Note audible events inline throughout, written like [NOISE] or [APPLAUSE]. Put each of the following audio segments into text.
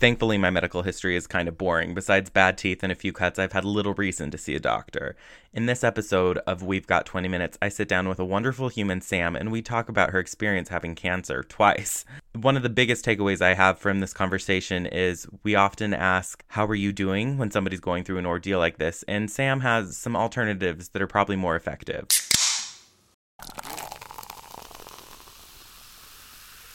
Thankfully, my medical history is kind of boring. Besides bad teeth and a few cuts, I've had little reason to see a doctor. In this episode of We've Got 20 Minutes, I sit down with a wonderful human, Sam, and we talk about her experience having cancer [LAUGHS] twice. One of the biggest takeaways I have from this conversation is we often ask, How are you doing when somebody's going through an ordeal like this? And Sam has some alternatives that are probably more effective.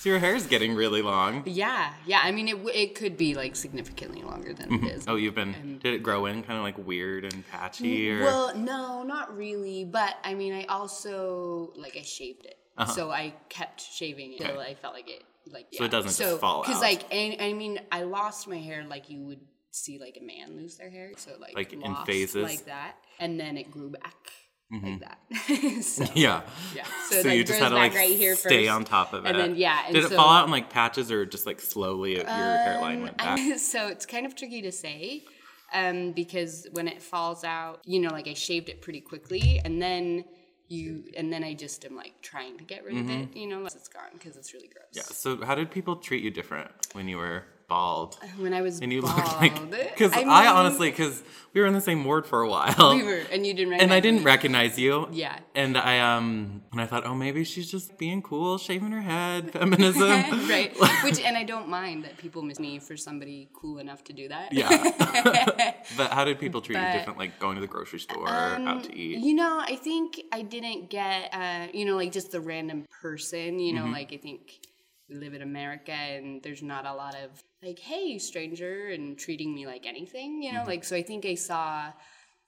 So your hair is getting really long. Yeah, yeah. I mean, it it could be like significantly longer than it is. Oh, you've been. did it grow in kind of like weird and patchy? Or? Well, no, not really. But I mean, I also like I shaved it, so I kept shaving it until Uh-huh. I felt like it like So it doesn't just fall Because out. like, and, I mean, I lost my hair like you would see like a man lose their hair. So like, Like in phases? Mm-hmm. like that, and then it grew back like that. [LAUGHS] so, [LAUGHS] yeah. yeah. [LAUGHS] So, So, like, you just had to like right here stay first. on top of it. and then yeah. And Did it fall out in like patches or just like slowly your hairline went Um, back? I- so it's kind of tricky to say um, because when it falls out, you know, like I shaved it pretty quickly, and then you, and then I just am like trying to get rid of it, you know, unless it's gone because it's really gross. Mm-hmm. yeah. So how did people treat you different when you were bald? When I was And you bald, looked like because I, mean, honestly because we were in the same ward for a while. we were, and you didn't, recognize and I didn't me. recognize you. Yeah. And I um and I thought, oh, maybe she's just being cool, shaving her head, feminism. [LAUGHS] right? [LAUGHS] Which, and I don't mind that people miss me for somebody cool enough to do that. yeah. [LAUGHS] but how did people treat But, you different? Like going to the grocery store, out to eat. You know, I think I didn't get, uh, you know, like just the random person, you know, like I think we live in America and there's not a lot of like, hey, stranger, and treating me like anything, you know, like, so I think I saw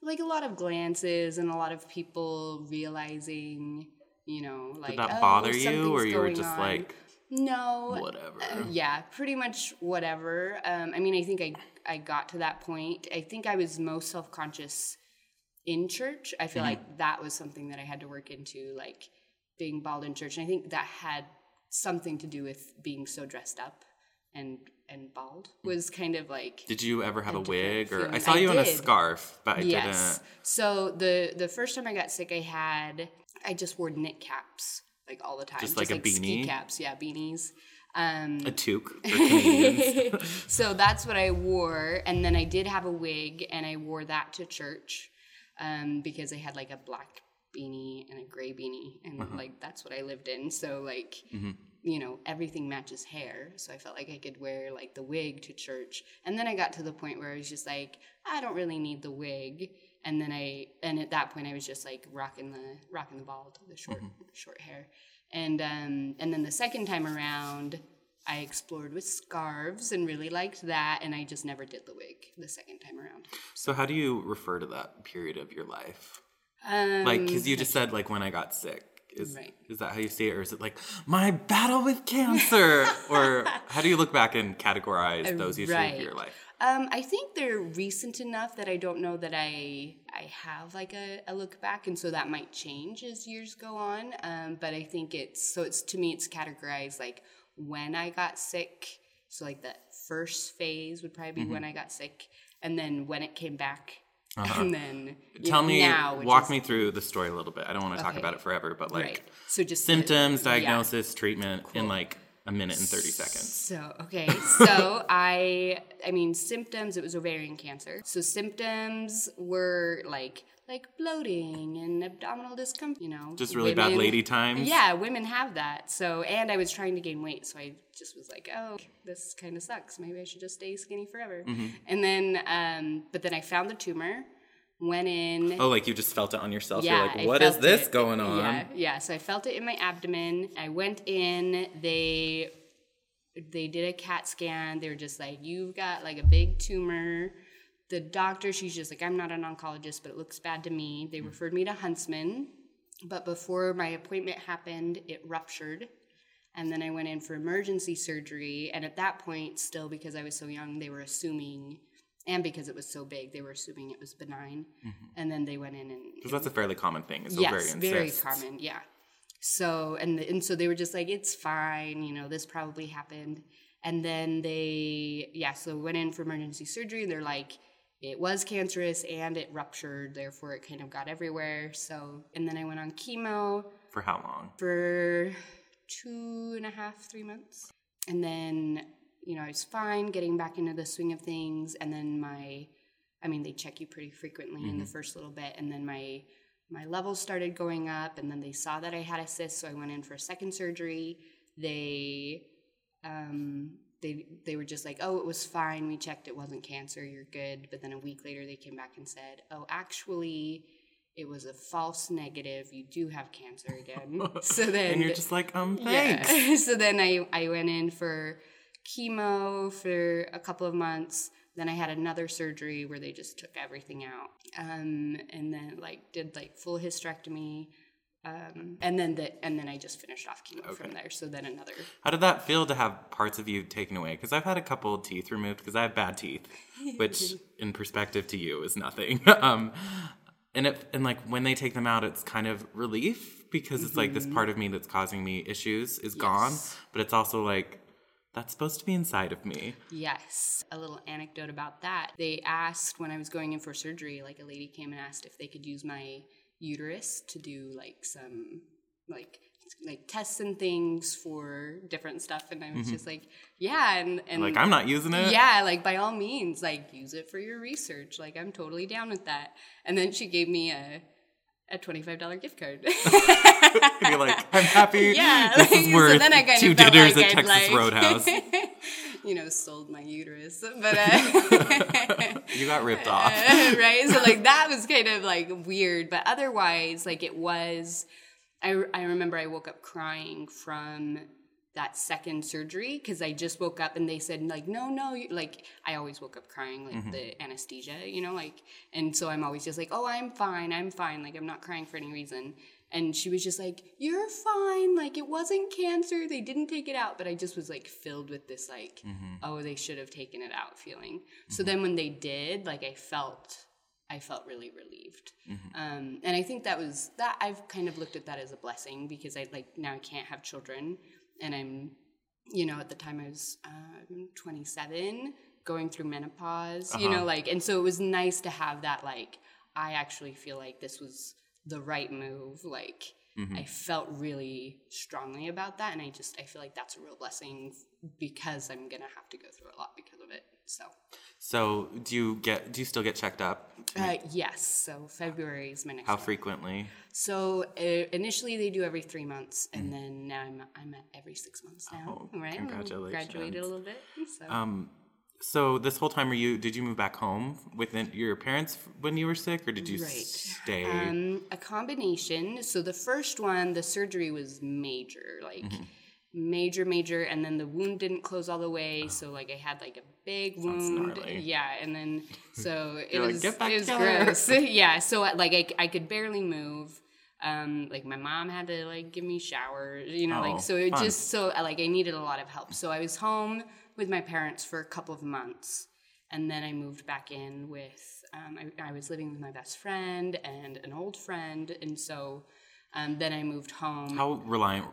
like a lot of glances and a lot of people realizing, you know, like, Did that oh, bother you, or you were just on. like, no, whatever? uh, yeah, pretty much whatever. Um, I mean, I think I I got to that point. I think I was most self conscious in church. I feel like that was something that I had to work into, like being bald in church. And I think that had something to do with being so dressed up and and bald was kind of like Did you ever have a wig, or I saw I you in a scarf, but I yes. didn't. So the the first time I got sick, I had I just wore knit caps like all the time, Just like a ski beanie? caps, yeah, beanies. Um, A toque [LAUGHS] for [LAUGHS] so that's what I wore, and then I did have a wig, and I wore that to church um, because I had like a black beanie and a gray beanie, and Uh-huh. like that's what I lived in. So like, Mm-hmm. you know, everything matches hair, so I felt like I could wear like the wig to church. And then I got to the point where I was just like, I don't really need the wig. And then I, and at that point, I was just like rocking the rocking the bald, to the short Mm-hmm. short hair. And um, and then the second time around, I explored with scarves and really liked that, and I just never did the wig the second time around. so how do you refer to that period of your life? Um, Like, because you just said like when I got sick. Is, Right. is that how you see it, or is it like my battle with cancer, [LAUGHS] or how do you look back and categorize those issues right. of your life? Um, I think they're recent enough that I don't know that I I have like a, a look back, and so that might change as years go on. Um, but I think it's so it's to me it's categorized like when I got sick. So like the first phase would probably be Mm-hmm. when I got sick, and then when it came back, and then Uh-huh. Tell know, me, now, walk is- me through the story a little bit. I don't want to talk about it forever, but like right. So just the- symptoms, yeah. diagnosis, treatment in like a minute and 30 seconds. So okay, so [LAUGHS] I I mean symptoms. It was ovarian cancer. So symptoms were like like bloating and abdominal discomfort. You know, Just really bad lady times? Yeah, women have that. So and I was trying to gain weight, so I just was like, oh, this kind of sucks. Maybe I should just stay skinny forever. Mm-hmm. And then, um, but then I found the tumor. Went in. Oh, like you just felt it on yourself. Yeah, You're like, what is this it. going on? Yeah, yeah. So I felt it in my abdomen. I went in. They they did a CAT scan. They were just like, "You've got like a big tumor." The doctor, she's just like, "I'm not an oncologist, but it looks bad to me." They hmm. referred me to Huntsman, but before my appointment happened, it ruptured. And then I went in for emergency surgery. And at that point, still because I was so young, they were assuming, and because it was so big, they were assuming it was benign. Mm-hmm. And then they went in and Because that's a fairly common thing. Is yes, very common. Yeah. So and and so they were just like, it's fine. You know, this probably happened. And then they, yeah, so went in for emergency surgery. And they're like, it was cancerous and it ruptured, therefore it kind of got everywhere. So, and then I went on chemo For how long? for two and a half, three months. And then you know, I was fine getting back into the swing of things. And then my, I mean, they check you pretty frequently in the first little bit. And then my, my levels started going up. And then they saw that I had a cyst. So I went in for a second surgery. They, um, they, they were just like, oh, it was fine. We checked it wasn't cancer. You're good. But then a week later, they came back and said, oh, actually, it was a false negative. You do have cancer again. [LAUGHS] so then, and you're just like, um, thanks. yeah. [LAUGHS] so then I, I went in for chemo for a couple of months. Then I had another surgery where they just took everything out. Um, and then like did like full hysterectomy. Um, and then the, and then I just finished off chemo from there. So then another How did that feel to have parts of you taken away? Because I've had a couple teeth removed because I have bad teeth, which [LAUGHS] in perspective to you is nothing. [LAUGHS] um, and it and like when they take them out, it's kind of relief because it's like this part of me that's causing me issues is gone, but it's also like that's supposed to be inside of me. Yes. A little anecdote about that. They asked when I was going in for surgery, like a lady came and asked if they could use my uterus to do like some like like tests and things for different stuff and I was mm-hmm. just like, yeah, and and Like I'm not using it. yeah, like by all means, like use it for your research. Like I'm totally down with that. And then she gave me a a twenty five dollar gift card. [LAUGHS] Like, I'm happy. [LAUGHS] yeah. this like, is worth so then I kind two of dinners like at Texas like, Roadhouse. [LAUGHS] you know, sold my uterus, but uh, You got ripped off. right. So like that was kind of like weird, but otherwise, like it was. I I remember I woke up crying from that second surgery because I just woke up and they said like no no you, like I always woke up crying like mm-hmm. the anesthesia you know like and so I'm always just like oh I'm fine I'm fine like I'm not crying for any reason and she was just like you're fine like it wasn't cancer they didn't take it out but I just was like filled with this like mm-hmm. oh they should have taken it out feeling. So mm-hmm. then when they did like I felt I felt really relieved. Um, and I think that was that I've kind of looked at that as a blessing because I like now I can't have children and I'm, you know, at the time I was um, 27 going through menopause, you know, like, and so it was nice to have that, like, I actually feel like this was the right move. Like, I felt really strongly about that. And I just, I feel like that's a real blessing because I'm going to have to go through a lot because of it. So. So do you get do you still get checked up? Uh, yes. So February is my next. How one. frequently? So uh, initially they do every three months, and then now I'm I'm at every six months now. Oh, right? congratulations. Graduated a little bit. So. Um, so this whole time, are you? Did you move back home within your parents when you were sick, or did you Right. stay? Um, a combination. So the first one, the surgery was major, like Mm-hmm. Major, major, and then the wound didn't close all the way. So like I had like a big wound. gnarly. Yeah, and then [LAUGHS] so it like, was "Get back it was gross. [LAUGHS] [LAUGHS] yeah, so like I, I could barely move. Um, like my mom had to like give me showers, you know, Oh, like so it fun. just so like I needed a lot of help. So I was home with my parents for a couple of months, and then I moved back in with. Um, I, I was living with my best friend and an old friend, and so um, then I moved home. How reliant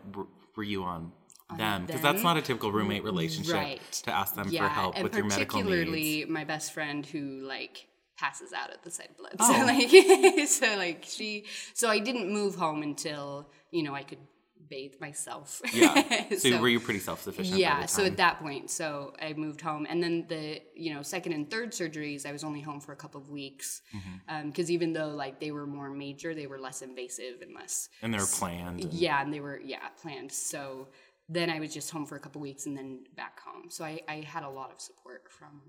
were you on them? Because that's not a typical roommate relationship Right. to ask them yeah, for help and with your medical needs. particularly my best friend who like passes out at the sight of blood. [LAUGHS] Oh. So like, [LAUGHS] so like she, so I didn't move home until you know I could bathe myself. Yeah. [LAUGHS] So, were you pretty self-sufficient? by Yeah, so at that point, so I moved home, and then the you know second and third surgeries, I was only home for a couple of weeks, Mm-hmm. because even though like they were more major, they were less invasive and less. and they were planned. and- Yeah, and they were yeah planned. So then I was just home for a couple weeks, and then back home. So I, I had a lot of support from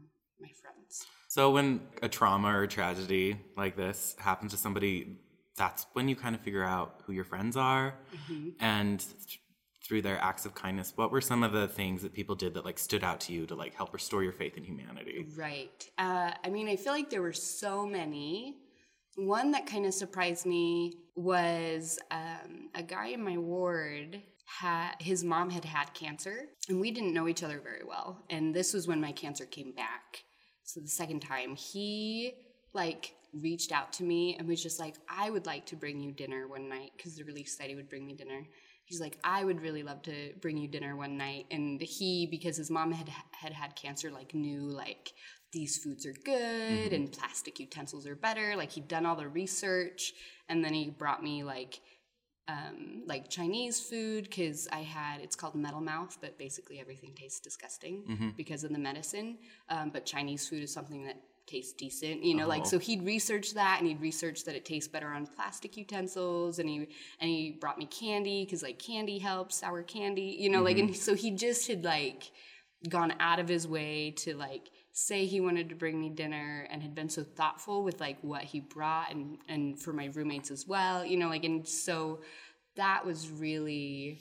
my friends. So when a trauma or a tragedy like this happens to somebody, that's when you kind of figure out who your friends are, Mm-hmm. and th- through their acts of kindness, what were some of the things that people did that like stood out to you to like help restore your faith in humanity? Right. Uh, I mean, I feel like there were so many. One that kind of surprised me was um, a guy in my ward. Had, his mom had had cancer, and we didn't know each other very well. And this was when my cancer came back. So the second time, he like reached out to me and was just like, "I would like to bring you dinner one night," because the relief society would bring me dinner. He's like, I would really love to bring you dinner one night. And he, because his mom had had had cancer, like knew like these foods are good mm-hmm. and plastic utensils are better. Like he'd done all the research, and then he brought me like um, like Chinese food because I had it's called metal mouth, but basically everything tastes disgusting because of the medicine. Um, but Chinese food is something that tastes decent, you know. Like so, he'd research that, and he'd research that it tastes better on plastic utensils, and he and he brought me candy because like candy helps, sour candy, you know. Like and so he just had like gone out of his way to like say he wanted to bring me dinner and had been so thoughtful with like what he brought and and for my roommates as well you know like and so that was really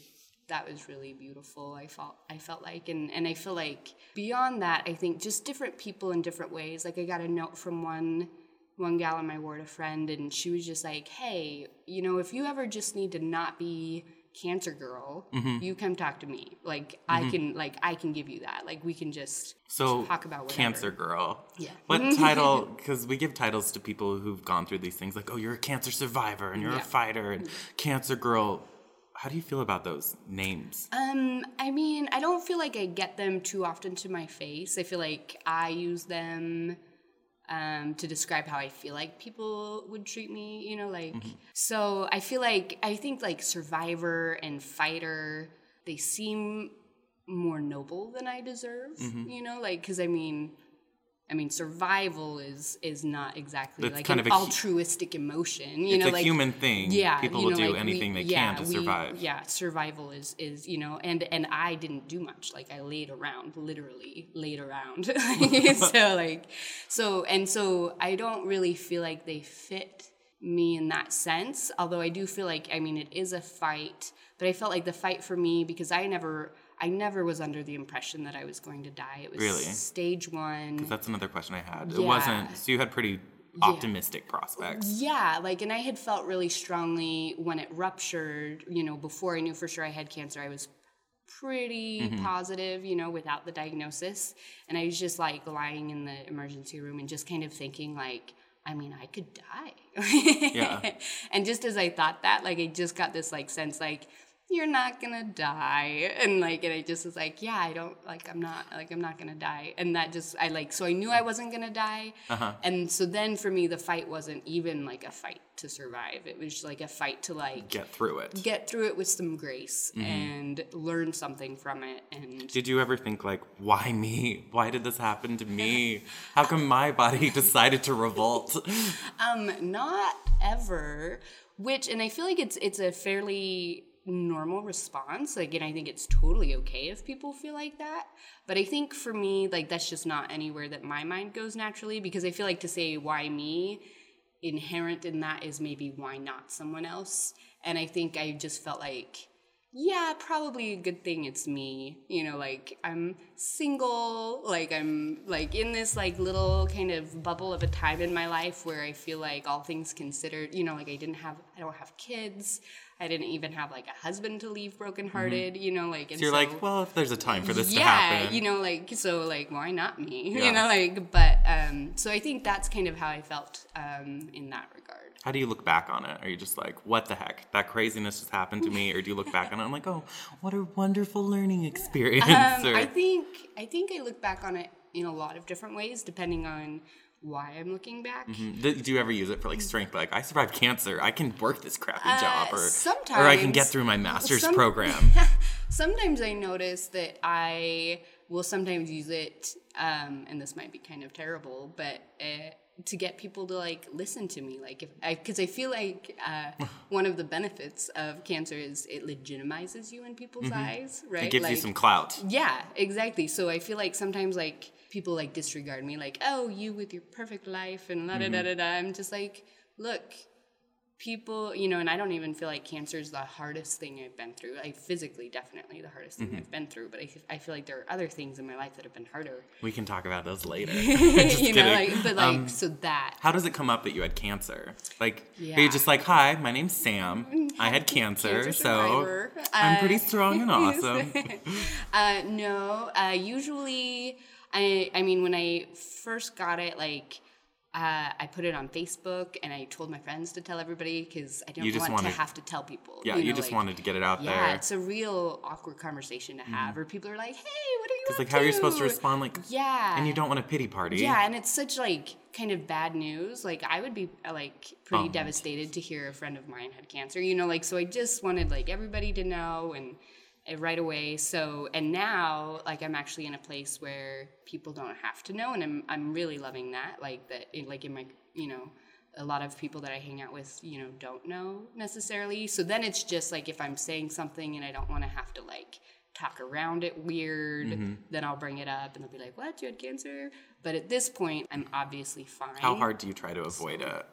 that was really beautiful i felt i felt like. And and i feel like beyond that i think just different people in different ways. Like i got a note from one one gal in my ward a friend and she was just like hey you know if you ever just need to not be cancer girl mm-hmm. you come talk to me like i mm-hmm. can like i can give you that like we can just So, talk about whatever. cancer girl. Yeah. What [LAUGHS] title? Because we give titles to people who've gone through these things, like, oh, you're a cancer survivor and you're Yeah. a fighter and mm-hmm. cancer girl. How do you feel about those names? Um, I mean, I don't feel like I get them too often to my face. I feel like I use them um, to describe how I feel like people would treat me, you know, like. So I feel like, I think like survivor and fighter, they seem more noble than I deserve, you know, like, because I mean, I mean, survival is is not exactly It's like kind an of a altruistic emotion. You it's know, a like human thing. yeah People you will do like, anything we- they yeah, can to we- survive. yeah survival is is you know and and i didn't do much like i laid around literally laid around [LAUGHS] so like so and so i don't really feel like they fit me in that sense although i do feel like i mean it is a fight but i felt like the fight for me because i never i never was under the impression that i was going to die it was Really? stage one That's another question I had. It wasn't. So you had pretty optimistic prospects. Yeah, like, and I had felt really strongly when it ruptured, you know, before I knew for sure I had cancer, I was pretty mm-hmm. positive, you know, without the diagnosis. And I was just like lying in the emergency room and just kind of thinking, like, I mean, I could die. Yeah. [LAUGHS] and just as I thought that, like, I just got this, like, sense, like, you're not gonna die and like and i just was like yeah i don't like i'm not like i'm not gonna die and that just i like so i knew i wasn't gonna die Uh-huh. and so then for me the fight wasn't even like a fight to survive it was like a fight to like Get through it. get through it with some grace Mm-hmm. and learn something from it and Did you ever think like, why me? Why did this happen to me? [LAUGHS] How come my body [LAUGHS] decided to revolt? [LAUGHS] um not ever which and i feel like it's it's a fairly normal response like and i think it's totally okay if people feel like that but i think for me like that's just not anywhere that my mind goes naturally because i feel like to say why me inherent in that is maybe why not someone else and i think i just felt like yeah, probably a good thing it's me. You know, like I'm single, like I'm like in this like little kind of bubble of a time in my life where I feel like all things considered, you know, like I didn't have I don't have kids. I didn't even have like a husband to leave brokenhearted, you know, like So you're like, well, if there's a time for this yeah, to happen. you know, like so, like why not me? [LAUGHS] Yeah. You know, like but um, so I think that's kind of how I felt um, in that regard. How do you look back on it? Are you just like, what the heck? That craziness just happened to me? Or do you look back on it and I'm like, oh, what a wonderful learning experience? [LAUGHS] Um, or, I think I think I look back on it in a lot of different ways, depending on why I'm looking back. do, do you ever use it for like strength? Like, I survived cancer. I can work this crappy job. Or, sometimes, or I can Uh, get through my master's some- program. [LAUGHS] Sometimes I notice that I will sometimes use it, um, and this might be kind of terrible, but uh, to get people to like listen to me, like if I because I feel like uh, one of the benefits of cancer is it legitimizes you in people's eyes, right? Mm-hmm. It gives you some clout. Yeah, exactly. So I feel like sometimes like people like disregard me, like, oh, you with your perfect life and la da da da da. I'm just like, look, people, you know, and I don't even feel like cancer is the hardest thing I've been through. Like physically, definitely the hardest thing I've been through. But I, I feel like there are other things in my life that have been harder. We can talk about those later. [LAUGHS] [LAUGHS] you Just know, like, but like, Um, so that. How does it come up that you had cancer? Like, are you just like, hi, my name's Sam. I had [LAUGHS] cancer, Cancer so. I'm Uh, pretty strong and awesome. Uh, no, uh, usually, I, I mean, when I first got it, like, uh, I put it on Facebook and I told my friends to tell everybody because I don't want wanted- to have to tell people. Yeah, you, know, just like, wanted to get it out Yeah, there. Mm-hmm. it's a real awkward conversation to have, where people are like, "Hey, what are you?" It's up like, how are you supposed to to?" respond? Like, Yeah, and you don't want a pity party. Yeah, and it's such like kind of bad news, like I would be uh, like pretty Bummed. devastated to hear a friend of mine had cancer. You know, like so I just wanted like everybody to know and right away. So and now like I'm actually in a place where people don't have to know, and I'm I'm really loving that. Like that, in, like in my you know. A lot of people that I hang out with, you know, don't know necessarily. So then it's just like if I'm saying something and I don't want to have to like talk around it weird, Mm-hmm. then I'll bring it up and they'll be like, "What? You had cancer?" But at this point, I'm obviously fine. How hard do you try to avoid it?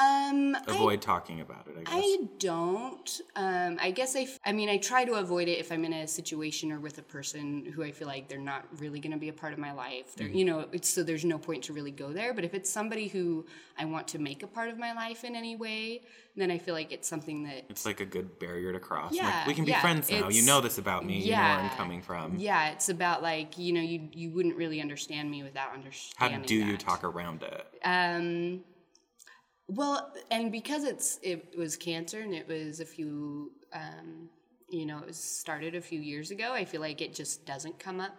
Um, I, Avoid talking about it, I guess. I don't. Um, I guess I. f- I mean, I try to avoid it if I'm in a situation or with a person who I feel like they're not really going to be a part of my life. They're, you know, it's, so there's no point to really go there. But if it's somebody who I want to make a part of my life in any way, then I feel like it's something that it's like a good barrier to cross. Yeah, like, we can be yeah, friends now. You know this about me. You know where I'm coming from. Yeah, it's about like you know you you wouldn't really understand me without understanding. How do you talk around it? Um, well, and because it's it was cancer and it was a few, um, you know, it was started a few years ago. I feel like it just doesn't come up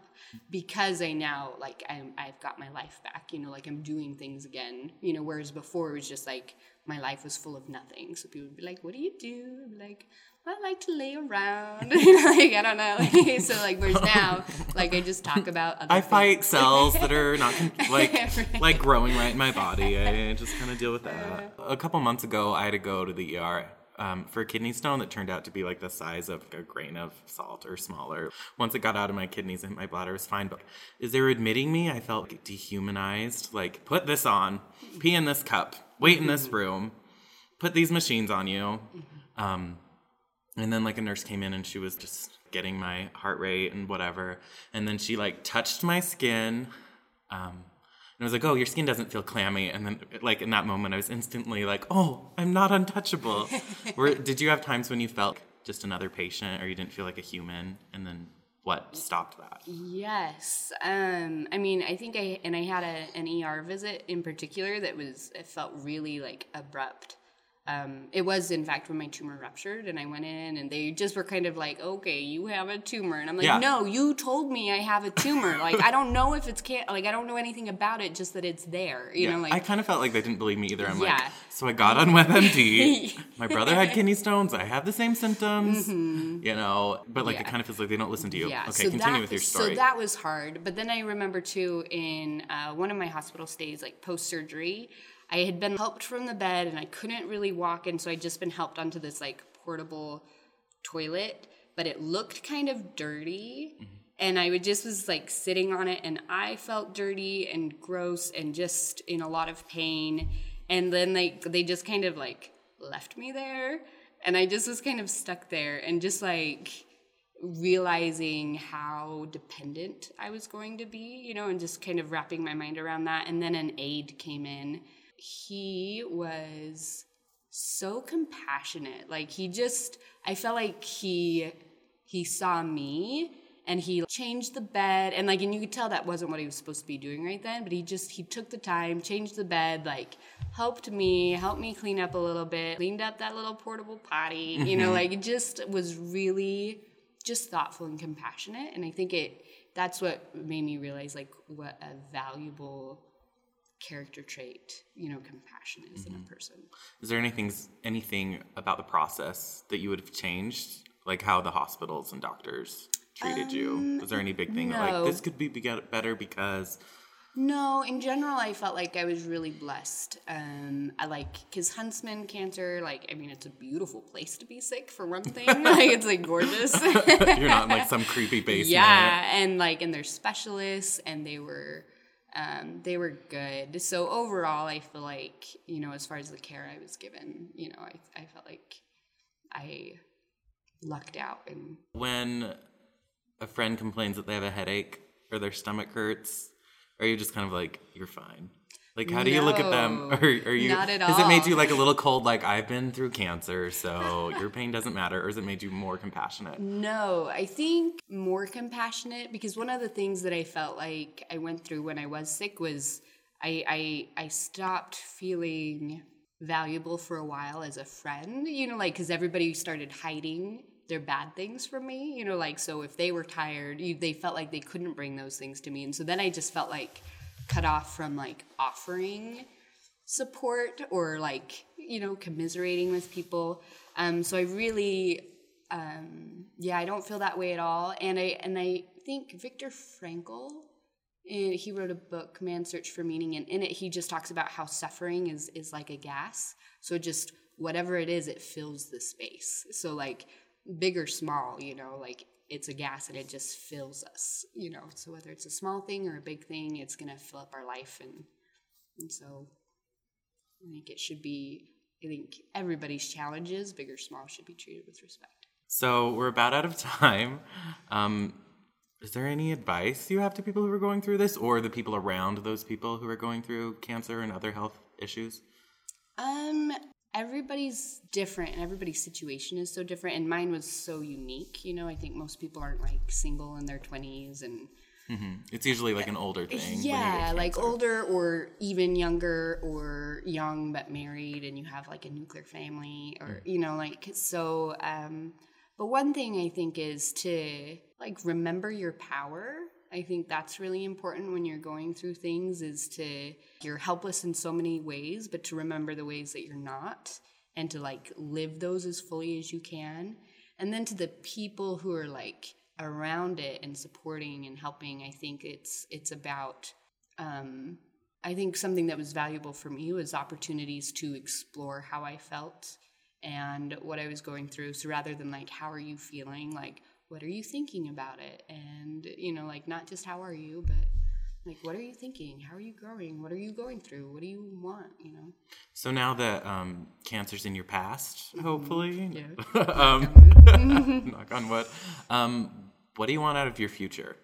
because I now like I'm I've got my life back. You know, like I'm doing things again. You know, whereas before it was just like my life was full of nothing. So people would be like, "What do you do?" Be like. I like to lay around, [LAUGHS] like I don't know. [LAUGHS] so like, whereas [LAUGHS] now, like I just talk about. Other I things. fight cells that are not like Right. like growing right in my body. I just kind of deal with that. A couple months ago, I had to go to the ER um, for a kidney stone that turned out to be like the size of a grain of salt or smaller. Once it got out of my kidneys and my bladder was fine, but as they were admitting me, I felt like, dehumanized. Like, put this on, pee in this cup, wait in this room, put these machines on you. Um, and then like a nurse came in and she was just getting my heart rate and whatever. And then she like touched my skin. Um, and I was like, oh, your skin doesn't feel clammy. And then like in that moment, I was instantly like, oh, I'm not untouchable. [LAUGHS] Were, did you have times when you felt just another patient or you didn't feel like a human? And then what stopped that? Yes. Um, I mean, I think I and I had a, an ER visit in particular that was it felt really like abrupt. Um, it was in fact when my tumor ruptured and I went in and they just were kind of like, okay, you have a tumor, and I'm like, Yeah. no, you told me I have a tumor. like I don't know if it's can like I don't know anything about it, just that it's there. You know, like I kind of felt like they didn't believe me either. I'm like, Yeah. so I got on WebMD. [LAUGHS] My brother had kidney stones. I have the same symptoms. You know, but like it Mm-hmm. Kind of feels like they don't listen to you. Yeah, okay, so continue that, with your story. So that was hard. But then I remember too in uh, one of my hospital stays, like post surgery, I had been helped from the bed and I couldn't really walk, and so I'd just been helped onto this like portable toilet, but it looked kind of dirty. Mm-hmm. And I would just was like sitting on it, and I felt dirty and gross and just in a lot of pain. And then they they just kind of like left me there, and I just was kind of stuck there, and just like realizing how dependent I was going to be, you know, and just kind of wrapping my mind around that. And then an aide came in. He was so compassionate. Like he just I felt like he he saw me and he changed the bed. And like and you could tell that wasn't what he was supposed to be doing right then, but he just he took the time, changed the bed, like helped me, helped me clean up a little bit, cleaned up that little portable potty, you know, mm-hmm. like it just was really just thoughtful and compassionate. And I think it that's what made me realize like what a valuable character trait, you know, compassion is in a person. Is there anything anything about the process that you would have changed, like how the hospitals and doctors treated you? Was there any big thing Um, no. like this could be be- better because No, in general, I felt like I was really blessed. Um, I like because Huntsman cancer, like I mean, it's a beautiful place to be sick for one thing. [LAUGHS] like it's like gorgeous. [LAUGHS] you're not in like some creepy [LAUGHS] basement? yeah, and like and they're specialists, and they were, um, they were good. So overall, I feel like you know, as far as the care I was given, you know, I I felt like I lucked out and When a friend complains that they have a headache or their stomach hurts, are you just kind of like you're fine? Like how do you look at them? [LAUGHS] No, Or are you not at all. has it made you like a little cold like [LAUGHS] I've been through cancer, so your pain doesn't matter, or has it made you more compassionate? No, I think more compassionate because one of the things that I felt like I went through when I was sick was I I, I stopped feeling valuable for a while as a friend. You know, like because everybody started hiding their bad things from me. You know, like so if they were tired, you, they felt like they couldn't bring those things to me, and so then I just felt like cut off from like offering support or like you know commiserating with people. Um, so i really um, yeah i don't feel that way at all. And i and i think viktor frankl and he wrote a book man's search for meaning and in it he just talks about how suffering is is like a gas. So just whatever it is it fills the space. So like big or small you know like it's a gas and it just fills us you know so whether it's a small thing or a big thing it's going to fill up our life and and so I think it should be, I think everybody's challenges, big or small, should be treated with respect. So we're about out of time. Um, is there any advice you have to people who are going through this or the people around those people who are going through cancer and other health issues? Um, everybody's different and everybody's situation is so different and mine was so unique you know i think most people aren't like single in their 20s and Mm-hmm. It's usually like an older thing. Yeah, like older or even younger or young but married and you have like a nuclear family or, mm. you know, like, so, um, but one thing I think is to like remember your power. I think that's really important when you're going through things is to, you're helpless in so many ways, but to remember the ways that you're not and to like live those as fully as you can. And then to the people who are like, around it and supporting and helping i think it's it's about um, i think something that was valuable for me was opportunities to explore how i felt and what i was going through so rather than like how are you feeling like what are you thinking about it and you know like not just how are you but like what are you thinking how are you growing what are you going through what do you want you know so now that um, cancer's in your past mm-hmm. hopefully yeah. [LAUGHS] um, [LAUGHS] knock on wood um, what do you want out of your future?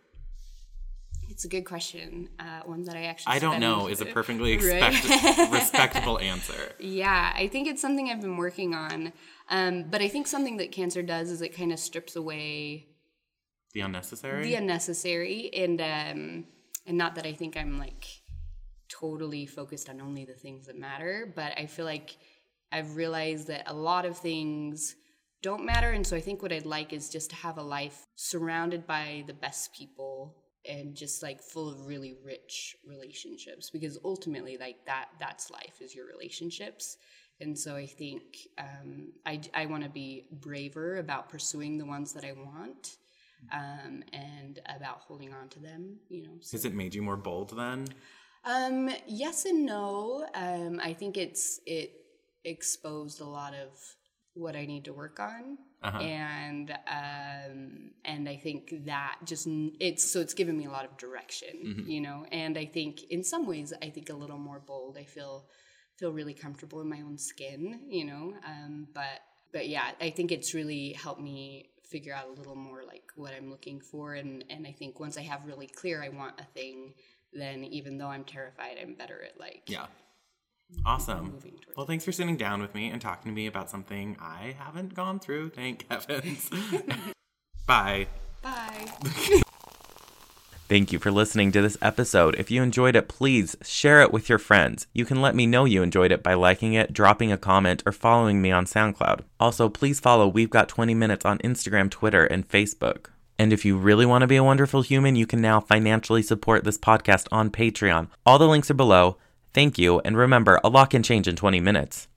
It's a good question. Uh, one that I actually I don't know is a perfectly [LAUGHS] expect- [LAUGHS] respectable answer. Yeah, I think it's something I've been working on. Um, but I think something that cancer does is it kind of strips away the unnecessary. The unnecessary, and um, and not that I think I'm like totally focused on only the things that matter, but I feel like I've realized that a lot of things don't matter. And so I think what I'd like is just to have a life surrounded by the best people and just like full of really rich relationships because ultimately like that that's life is your relationships. And so i think um, i, I want to be braver about pursuing the ones that i want um, and about holding on to them you know so. has it made you more bold then? Um, yes and no. Um, i think it's it exposed a lot of what I need to work on. Uh-huh. And um, and I think that just it's so it's given me a lot of direction, mm-hmm. you know. And I think in some ways, I think a little more bold. I feel feel really comfortable in my own skin, you know. Um, but but yeah, I think it's really helped me figure out a little more like what I'm looking for. And and I think once I have really clear I want a thing, then even though I'm terrified, I'm better at like yeah Awesome. Well, thanks for sitting down with me and talking to me about something I haven't gone through. Thank [LAUGHS] heavens. [LAUGHS] Bye. Bye. [LAUGHS] Thank you for listening to this episode. If you enjoyed it, please share it with your friends. You can let me know you enjoyed it by liking it, dropping a comment, or following me on SoundCloud. Also, please follow We've Got 20 Minutes on Instagram, Twitter, and Facebook. And if you really want to be a wonderful human, you can now financially support this podcast on Patreon. All the links are below. Thank you, and remember, a lot can change in 20 minutes.